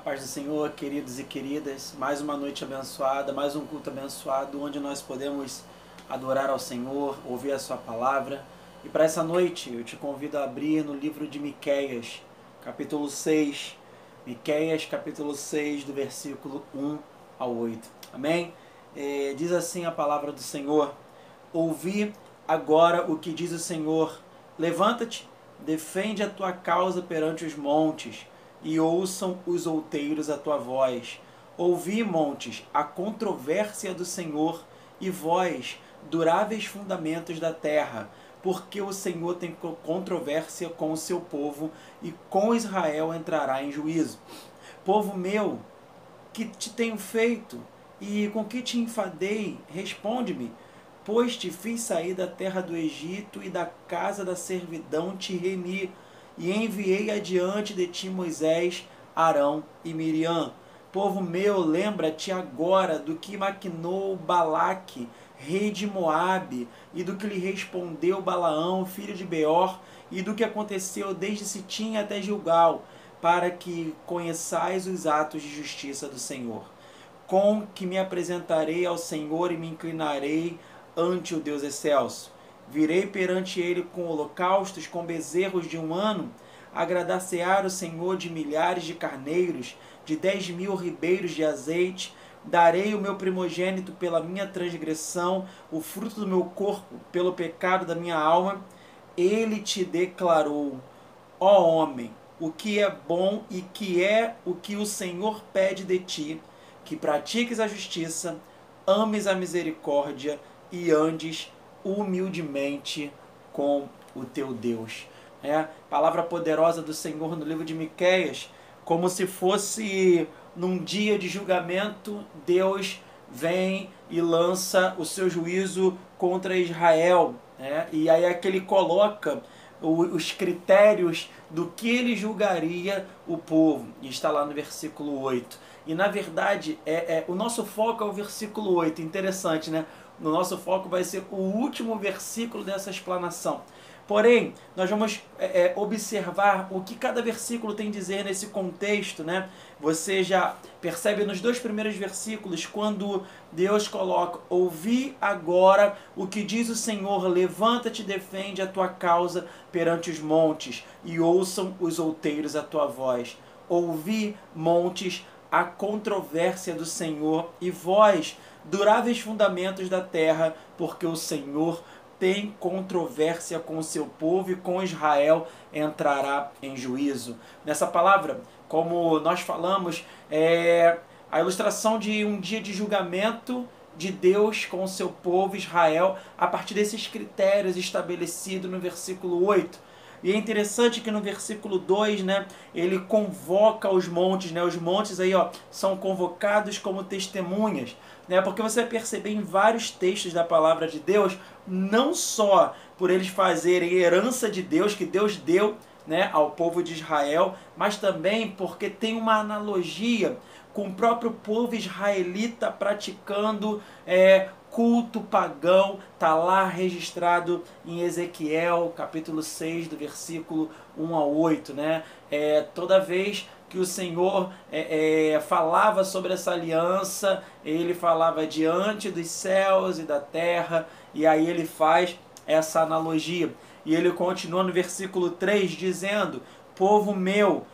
paz do Senhor, queridos e queridas. Mais uma noite abençoada, mais um culto abençoado, onde nós podemos adorar ao Senhor, ouvir a Sua palavra. E para essa noite eu te convido a abrir no livro de Miqueias, capítulo 6. Miqueias, capítulo 6, do versículo 1 ao 8. Amém? É, diz assim a palavra do Senhor: Ouvi agora o que diz o Senhor. Levanta-te, defende a tua causa perante os montes e ouçam os outeiros a tua voz. Ouvi, montes, a controvérsia do Senhor, e vós, duráveis fundamentos da terra, porque o Senhor tem controvérsia com o seu povo, e com Israel entrará em juízo. Povo meu, que te tenho feito, e com que te enfadei? Responde-me, pois te fiz sair da terra do Egito e da casa da servidão te remi e enviei adiante de ti Moisés, Arão e Miriam. Povo meu, lembra-te agora do que maquinou Balaque, rei de Moabe, e do que lhe respondeu Balaão, filho de Beor, e do que aconteceu desde Sitim até Gilgal, para que conheçais os atos de justiça do Senhor. Com que me apresentarei ao Senhor e me inclinarei ante o Deus excelso Virei perante ele com holocaustos, com bezerros de um ano, agradar-se-á o Senhor de milhares de carneiros, de dez mil ribeiros de azeite, darei o meu primogênito pela minha transgressão, o fruto do meu corpo pelo pecado da minha alma. Ele te declarou, ó homem, o que é bom e que é o que o Senhor pede de ti, que pratiques a justiça, ames a misericórdia e andes humildemente com o teu Deus. É, palavra poderosa do Senhor no livro de Miqueias, como se fosse num dia de julgamento, Deus vem e lança o seu juízo contra Israel. Né? E aí é que ele coloca os critérios do que ele julgaria o povo. E está lá no versículo 8. E na verdade, é, é, o nosso foco é o versículo 8. Interessante, né? no nosso foco vai ser o último versículo dessa explanação. Porém, nós vamos é, é, observar o que cada versículo tem a dizer nesse contexto, né? Você já percebe nos dois primeiros versículos quando Deus coloca: Ouvi agora o que diz o Senhor, levanta-te defende a tua causa perante os montes, e ouçam os outeiros a tua voz. Ouvi, montes, a controvérsia do Senhor, e vós, duráveis fundamentos da terra, porque o Senhor tem controvérsia com o seu povo e com Israel entrará em juízo. Nessa palavra, como nós falamos, é a ilustração de um dia de julgamento de Deus com o seu povo Israel a partir desses critérios estabelecidos no versículo 8 e é interessante que no versículo 2, né, ele convoca os montes, né? Os montes aí, ó, são convocados como testemunhas, né? Porque você vai perceber em vários textos da palavra de Deus, não só por eles fazerem herança de Deus que Deus deu, né, ao povo de Israel, mas também porque tem uma analogia com o próprio povo israelita praticando é, culto pagão, está lá registrado em Ezequiel, capítulo 6, do versículo 1 a 8. Né? É, toda vez que o Senhor é, é, falava sobre essa aliança, ele falava diante dos céus e da terra, e aí ele faz essa analogia. E ele continua no versículo 3 dizendo: Povo meu,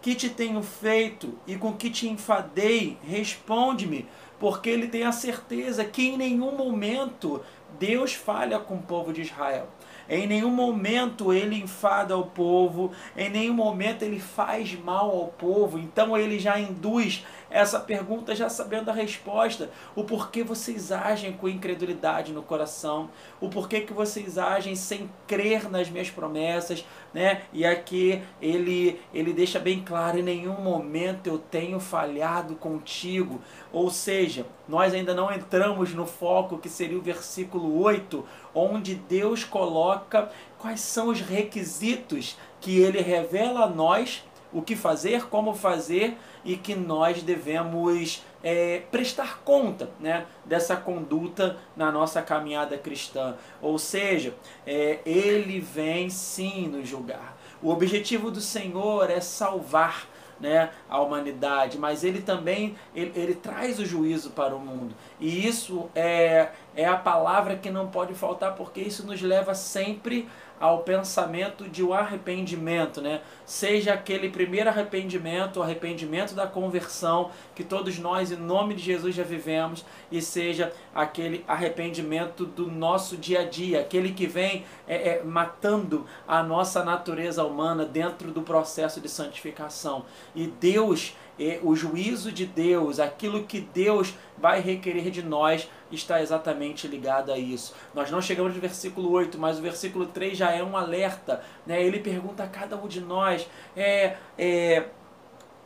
que te tenho feito e com que te enfadei? Responde-me porque ele tem a certeza que em nenhum momento Deus falha com o povo de Israel. Em nenhum momento ele enfada o povo, em nenhum momento ele faz mal ao povo. Então ele já induz essa pergunta já sabendo a resposta. O porquê vocês agem com incredulidade no coração? O porquê que vocês agem sem crer nas minhas promessas, né? E aqui ele ele deixa bem claro, em nenhum momento eu tenho falhado contigo. Ou seja, nós ainda não entramos no foco que seria o versículo 8, onde Deus coloca quais são os requisitos que ele revela a nós o que fazer, como fazer e que nós devemos é, prestar conta né, dessa conduta na nossa caminhada cristã. Ou seja, é, ele vem sim nos julgar. O objetivo do Senhor é salvar né, a humanidade, mas ele também ele, ele traz o juízo para o mundo. E isso é, é a palavra que não pode faltar, porque isso nos leva sempre ao pensamento de um arrependimento, né? Seja aquele primeiro arrependimento, o arrependimento da conversão que todos nós, em nome de Jesus, já vivemos, e seja aquele arrependimento do nosso dia a dia, aquele que vem é, é, matando a nossa natureza humana dentro do processo de santificação. E Deus o juízo de Deus, aquilo que Deus vai requerer de nós, está exatamente ligado a isso. Nós não chegamos no versículo 8, mas o versículo 3 já é um alerta. Né? Ele pergunta a cada um de nós: é, é,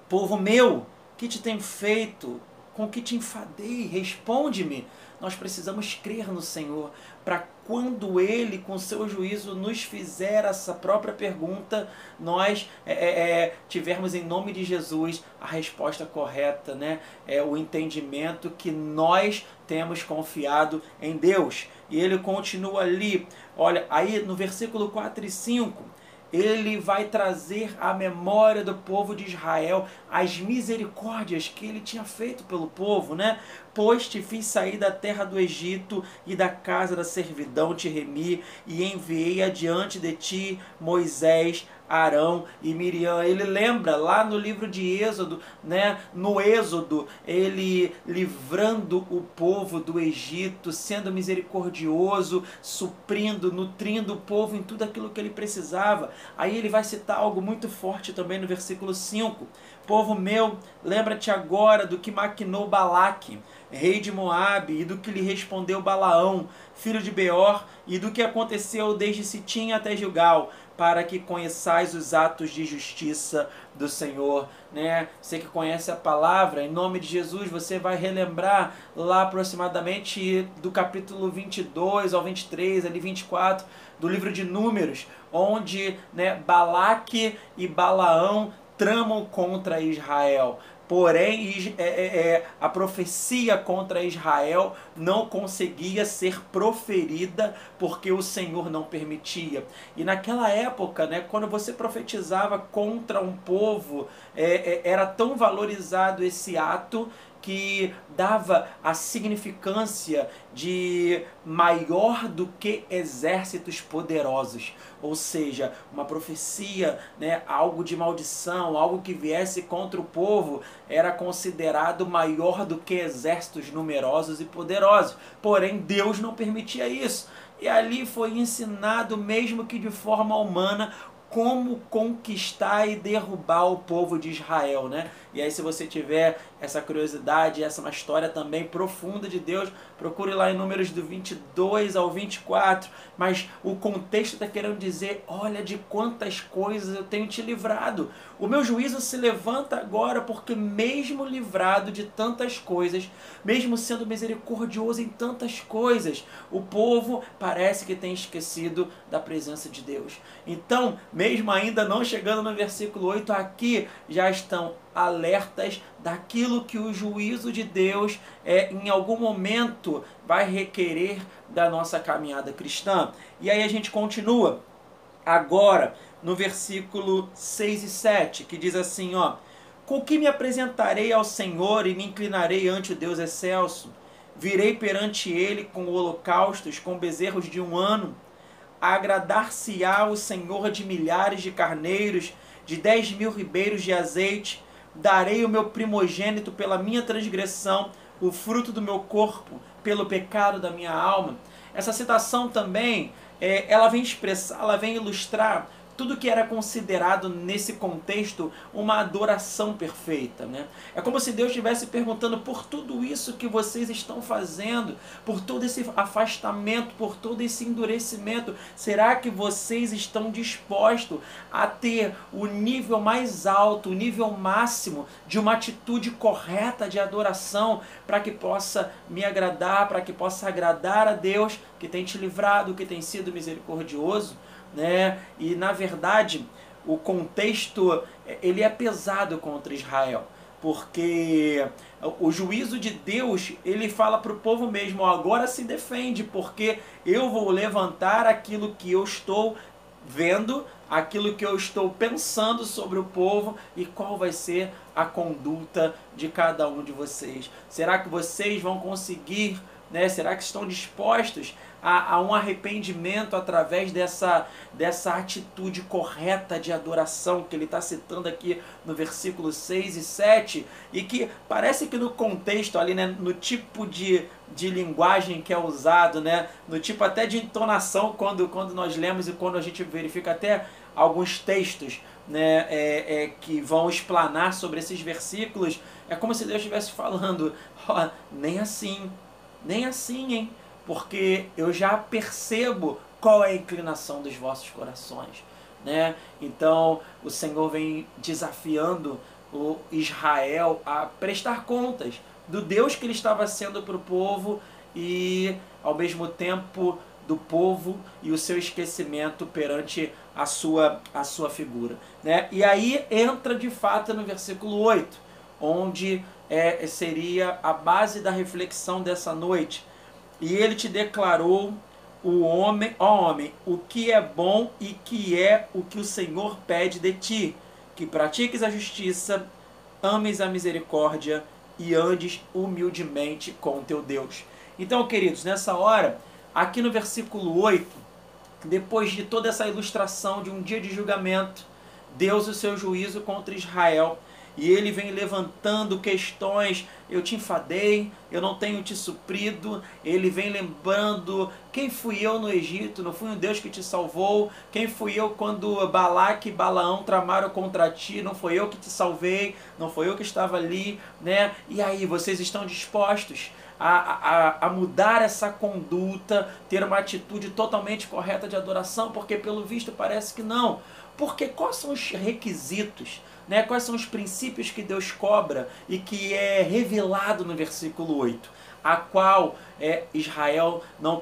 Povo meu, que te tem feito? Com que te enfadei? Responde-me. Nós precisamos crer no Senhor para quando Ele, com seu juízo, nos fizer essa própria pergunta, nós é, é, é, tivermos em nome de Jesus a resposta correta, né? É o entendimento que nós temos confiado em Deus. E ele continua ali, olha, aí no versículo 4 e 5 ele vai trazer à memória do povo de Israel as misericórdias que ele tinha feito pelo povo, né? Pois te fiz sair da terra do Egito e da casa da servidão te remi e enviei adiante de ti Moisés, Arão e Miriam. Ele lembra lá no livro de Êxodo, né? No Êxodo, ele livrando o povo do Egito, sendo misericordioso, suprindo, nutrindo o povo em tudo aquilo que ele precisava. Aí ele vai citar algo muito forte também no versículo 5. Povo meu, lembra-te agora do que maquinou Balaque, rei de Moabe, e do que lhe respondeu Balaão, filho de Beor, e do que aconteceu desde Sitim até Gilgal, para que conheçais os atos de justiça do Senhor, né? Você que conhece a palavra, em nome de Jesus, você vai relembrar lá aproximadamente do capítulo 22 ao 23, ali 24 do livro de Números, onde, né, Balaque e Balaão tramam contra Israel. Porém, é, é, é, a profecia contra Israel não conseguia ser proferida porque o Senhor não permitia. E naquela época, né, quando você profetizava contra um povo, é, é era tão valorizado esse ato que dava a significância de maior do que exércitos poderosos, ou seja, uma profecia, né, algo de maldição, algo que viesse contra o povo, era considerado maior do que exércitos numerosos e poderosos. Porém, Deus não permitia isso. E ali foi ensinado, mesmo que de forma humana, como conquistar e derrubar o povo de Israel, né? E aí se você tiver essa curiosidade, essa é uma história também profunda de Deus, procure lá em números do 22 ao 24, mas o contexto está querendo dizer, olha de quantas coisas eu tenho te livrado. O meu juízo se levanta agora porque mesmo livrado de tantas coisas, mesmo sendo misericordioso em tantas coisas, o povo parece que tem esquecido da presença de Deus. Então, mesmo ainda não chegando no versículo 8, aqui já estão alertas daquilo que o juízo de Deus é, em algum momento vai requerer da nossa caminhada cristã. E aí a gente continua agora no versículo 6 e 7, que diz assim, ó: Com que me apresentarei ao Senhor e me inclinarei ante o Deus excelso? Virei perante ele com holocaustos, com bezerros de um ano. Agradar-se-á o Senhor de milhares de carneiros, de dez mil ribeiros de azeite. Darei o meu primogênito pela minha transgressão, o fruto do meu corpo, pelo pecado da minha alma. Essa citação também, é, ela vem expressar, ela vem ilustrar tudo que era considerado nesse contexto uma adoração perfeita. Né? É como se Deus estivesse perguntando por tudo isso que vocês estão fazendo, por todo esse afastamento, por todo esse endurecimento, será que vocês estão dispostos a ter o nível mais alto, o nível máximo de uma atitude correta de adoração para que possa me agradar, para que possa agradar a Deus que tem te livrado, que tem sido misericordioso? Né? E na verdade, o contexto ele é pesado contra Israel, porque o juízo de Deus, ele fala para o povo mesmo, agora se defende, porque eu vou levantar aquilo que eu estou vendo, aquilo que eu estou pensando sobre o povo e qual vai ser a conduta de cada um de vocês. Será que vocês vão conseguir, né? Será que estão dispostos a, a, um arrependimento através dessa, dessa atitude correta de adoração que ele está citando aqui no versículo 6 e 7, e que parece que no contexto ali, né, no tipo de, de linguagem que é usado, né, no tipo até de entonação quando, quando nós lemos e quando a gente verifica até alguns textos né, é, é, que vão explanar sobre esses versículos, é como se Deus estivesse falando, ó, nem assim, nem assim, hein? porque eu já percebo qual é a inclinação dos vossos corações. Né? Então o Senhor vem desafiando o Israel a prestar contas do Deus que ele estava sendo para o povo e ao mesmo tempo do povo e o seu esquecimento perante a sua, a sua figura. Né? E aí entra de fato no versículo 8, onde é, seria a base da reflexão dessa noite, e ele te declarou o homem, ó homem, o que é bom e que é o que o Senhor pede de ti, que pratiques a justiça, ames a misericórdia e andes humildemente com teu Deus. Então, queridos, nessa hora, aqui no versículo 8, depois de toda essa ilustração de um dia de julgamento, Deus o seu juízo contra Israel, e ele vem levantando questões. Eu te enfadei, eu não tenho te suprido. Ele vem lembrando quem fui eu no Egito, não fui um Deus que te salvou. Quem fui eu quando Balaque e Balaão tramaram contra ti, não foi eu que te salvei, não foi eu que estava ali, né? E aí, vocês estão dispostos a, a, a mudar essa conduta, ter uma atitude totalmente correta de adoração? Porque pelo visto parece que não. Porque quais são os requisitos? Né, quais são os princípios que Deus cobra e que é revelado no versículo 8, a qual é, Israel não,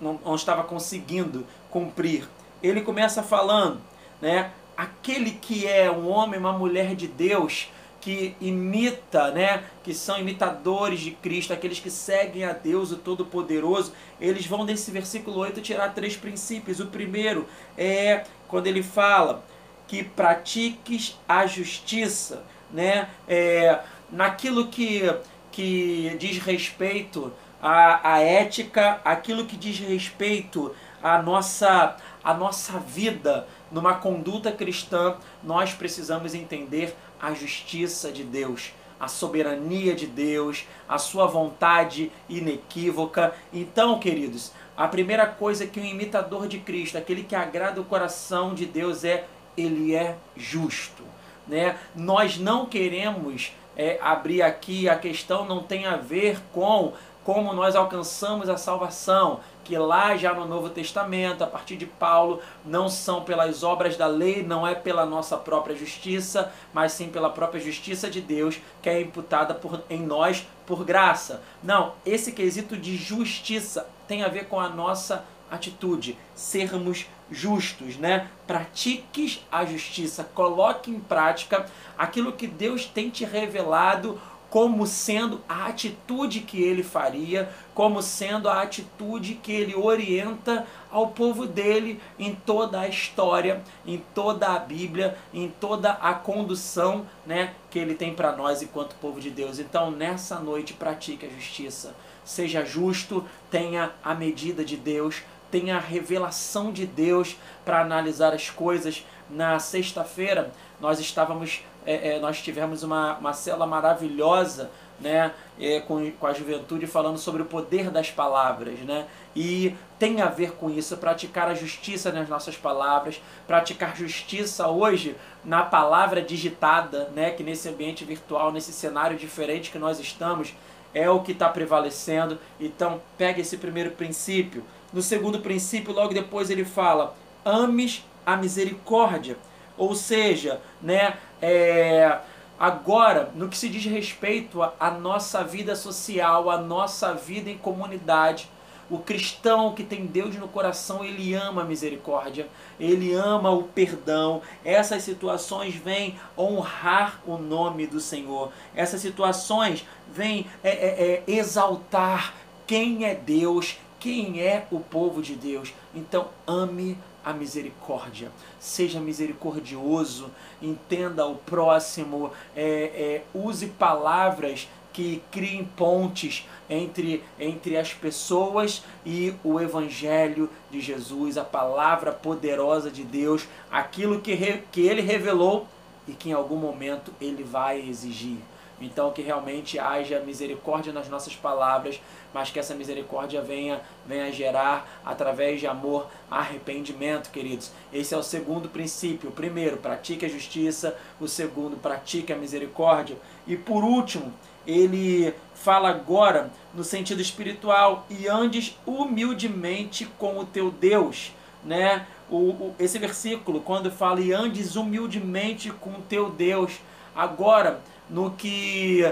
não, não estava conseguindo cumprir. Ele começa falando, né, aquele que é um homem, uma mulher de Deus, que imita, né, que são imitadores de Cristo, aqueles que seguem a Deus o Todo-Poderoso, eles vão desse versículo 8 tirar três princípios. O primeiro é quando ele fala que pratiques a justiça, né? É, naquilo que, que diz respeito à, à ética, aquilo que diz respeito à nossa, à nossa vida numa conduta cristã, nós precisamos entender a justiça de Deus, a soberania de Deus, a sua vontade inequívoca. Então, queridos, a primeira coisa que um imitador de Cristo, aquele que agrada o coração de Deus, é ele é justo. Né? Nós não queremos é, abrir aqui, a questão não tem a ver com como nós alcançamos a salvação, que lá já no Novo Testamento, a partir de Paulo, não são pelas obras da lei, não é pela nossa própria justiça, mas sim pela própria justiça de Deus, que é imputada por, em nós por graça. Não, esse quesito de justiça tem a ver com a nossa atitude, sermos justos, né? Pratiques a justiça, coloque em prática aquilo que Deus tem te revelado como sendo a atitude que ele faria, como sendo a atitude que ele orienta ao povo dele em toda a história, em toda a Bíblia, em toda a condução, né, que ele tem para nós enquanto povo de Deus. Então, nessa noite pratique a justiça. Seja justo, tenha a medida de Deus, tenha a revelação de Deus para analisar as coisas. Na sexta-feira nós estávamos, é, é, nós tivemos uma, uma cela maravilhosa né, é, com, com a juventude falando sobre o poder das palavras, né? E tem a ver com isso, praticar a justiça nas nossas palavras, praticar justiça hoje na palavra digitada, né? Que nesse ambiente virtual, nesse cenário diferente que nós estamos, é o que está prevalecendo. Então, pega esse primeiro princípio, no segundo princípio, logo depois ele fala: ames a misericórdia. Ou seja, né, é, agora, no que se diz respeito à nossa vida social, à nossa vida em comunidade, o cristão que tem Deus no coração, ele ama a misericórdia, ele ama o perdão. Essas situações vêm honrar o nome do Senhor. Essas situações vêm é, é, é, exaltar quem é Deus, quem é o povo de Deus. Então ame a misericórdia. Seja misericordioso, entenda o próximo, é, é, use palavras que criem pontes entre, entre as pessoas e o Evangelho de Jesus, a palavra poderosa de Deus, aquilo que, re, que ele revelou e que em algum momento ele vai exigir. Então que realmente haja misericórdia nas nossas palavras, mas que essa misericórdia venha, venha gerar através de amor, arrependimento, queridos. Esse é o segundo princípio. O primeiro, pratique a justiça. O segundo, pratique a misericórdia. E por último, ele fala agora no sentido espiritual e andes humildemente com o teu Deus, né? O, o, esse versículo, quando fala e andes humildemente com o teu Deus, agora no que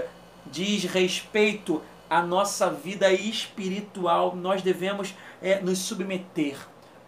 diz respeito à nossa vida espiritual, nós devemos é, nos submeter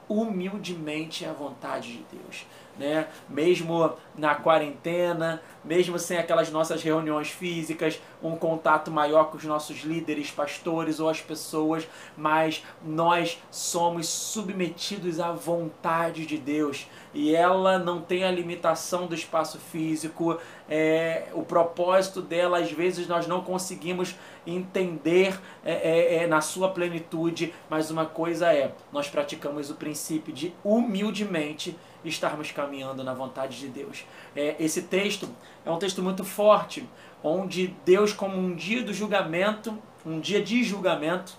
humildemente à vontade de Deus né? Mesmo na quarentena, mesmo sem aquelas nossas reuniões físicas, um contato maior com os nossos líderes, pastores ou as pessoas, mas nós somos submetidos à vontade de Deus e ela não tem a limitação do espaço físico. É, o propósito dela, às vezes, nós não conseguimos entender é, é, é, na sua plenitude, mas uma coisa é: nós praticamos o princípio de humildemente estarmos caminhando na vontade de Deus. É, esse texto é um texto muito forte, onde Deus, como um dia do julgamento, um dia de julgamento,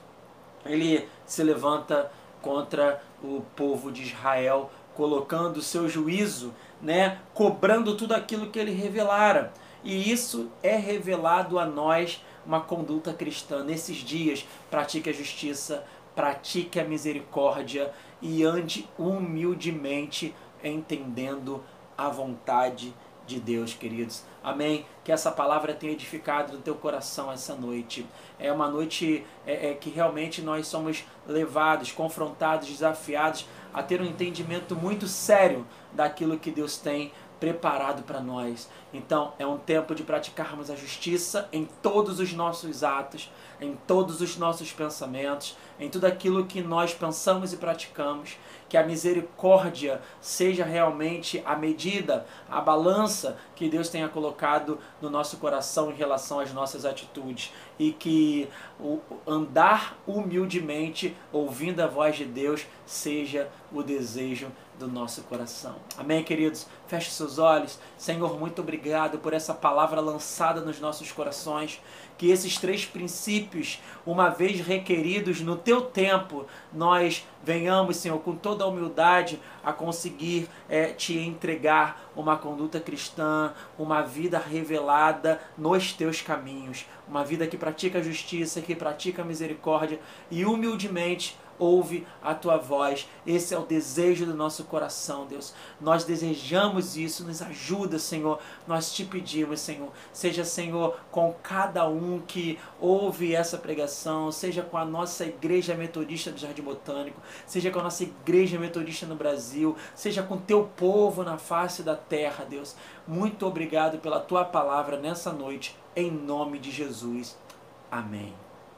ele se levanta contra o povo de Israel, colocando o seu juízo, né, cobrando tudo aquilo que ele revelara. E isso é revelado a nós uma conduta cristã nesses dias. Pratique a justiça, pratique a misericórdia e ande humildemente entendendo a vontade de Deus, queridos. Amém. Que essa palavra tenha edificado no teu coração essa noite. É uma noite é, é, que realmente nós somos levados, confrontados, desafiados a ter um entendimento muito sério daquilo que Deus tem preparado para nós. Então, é um tempo de praticarmos a justiça em todos os nossos atos, em todos os nossos pensamentos, em tudo aquilo que nós pensamos e praticamos que a misericórdia seja realmente a medida, a balança que Deus tenha colocado no nosso coração em relação às nossas atitudes e que o andar humildemente, ouvindo a voz de Deus, seja o desejo do nosso coração. Amém, queridos? Feche seus olhos. Senhor, muito obrigado por essa palavra lançada nos nossos corações que esses três princípios, uma vez requeridos no teu tempo, nós venhamos, Senhor, com toda a humildade a conseguir é, te entregar uma conduta cristã, uma vida revelada nos teus caminhos, uma vida que pratica justiça, que pratica misericórdia e humildemente ouve a tua voz. Esse é o desejo do nosso coração, Deus. Nós desejamos isso, nos ajuda, Senhor. Nós te pedimos, Senhor. Seja, Senhor, com cada um que ouve essa pregação, seja com a nossa igreja metodista do Jardim Botânico, seja com a nossa igreja metodista no Brasil, seja com teu povo na face da terra, Deus. Muito obrigado pela tua palavra nessa noite, em nome de Jesus. Amém.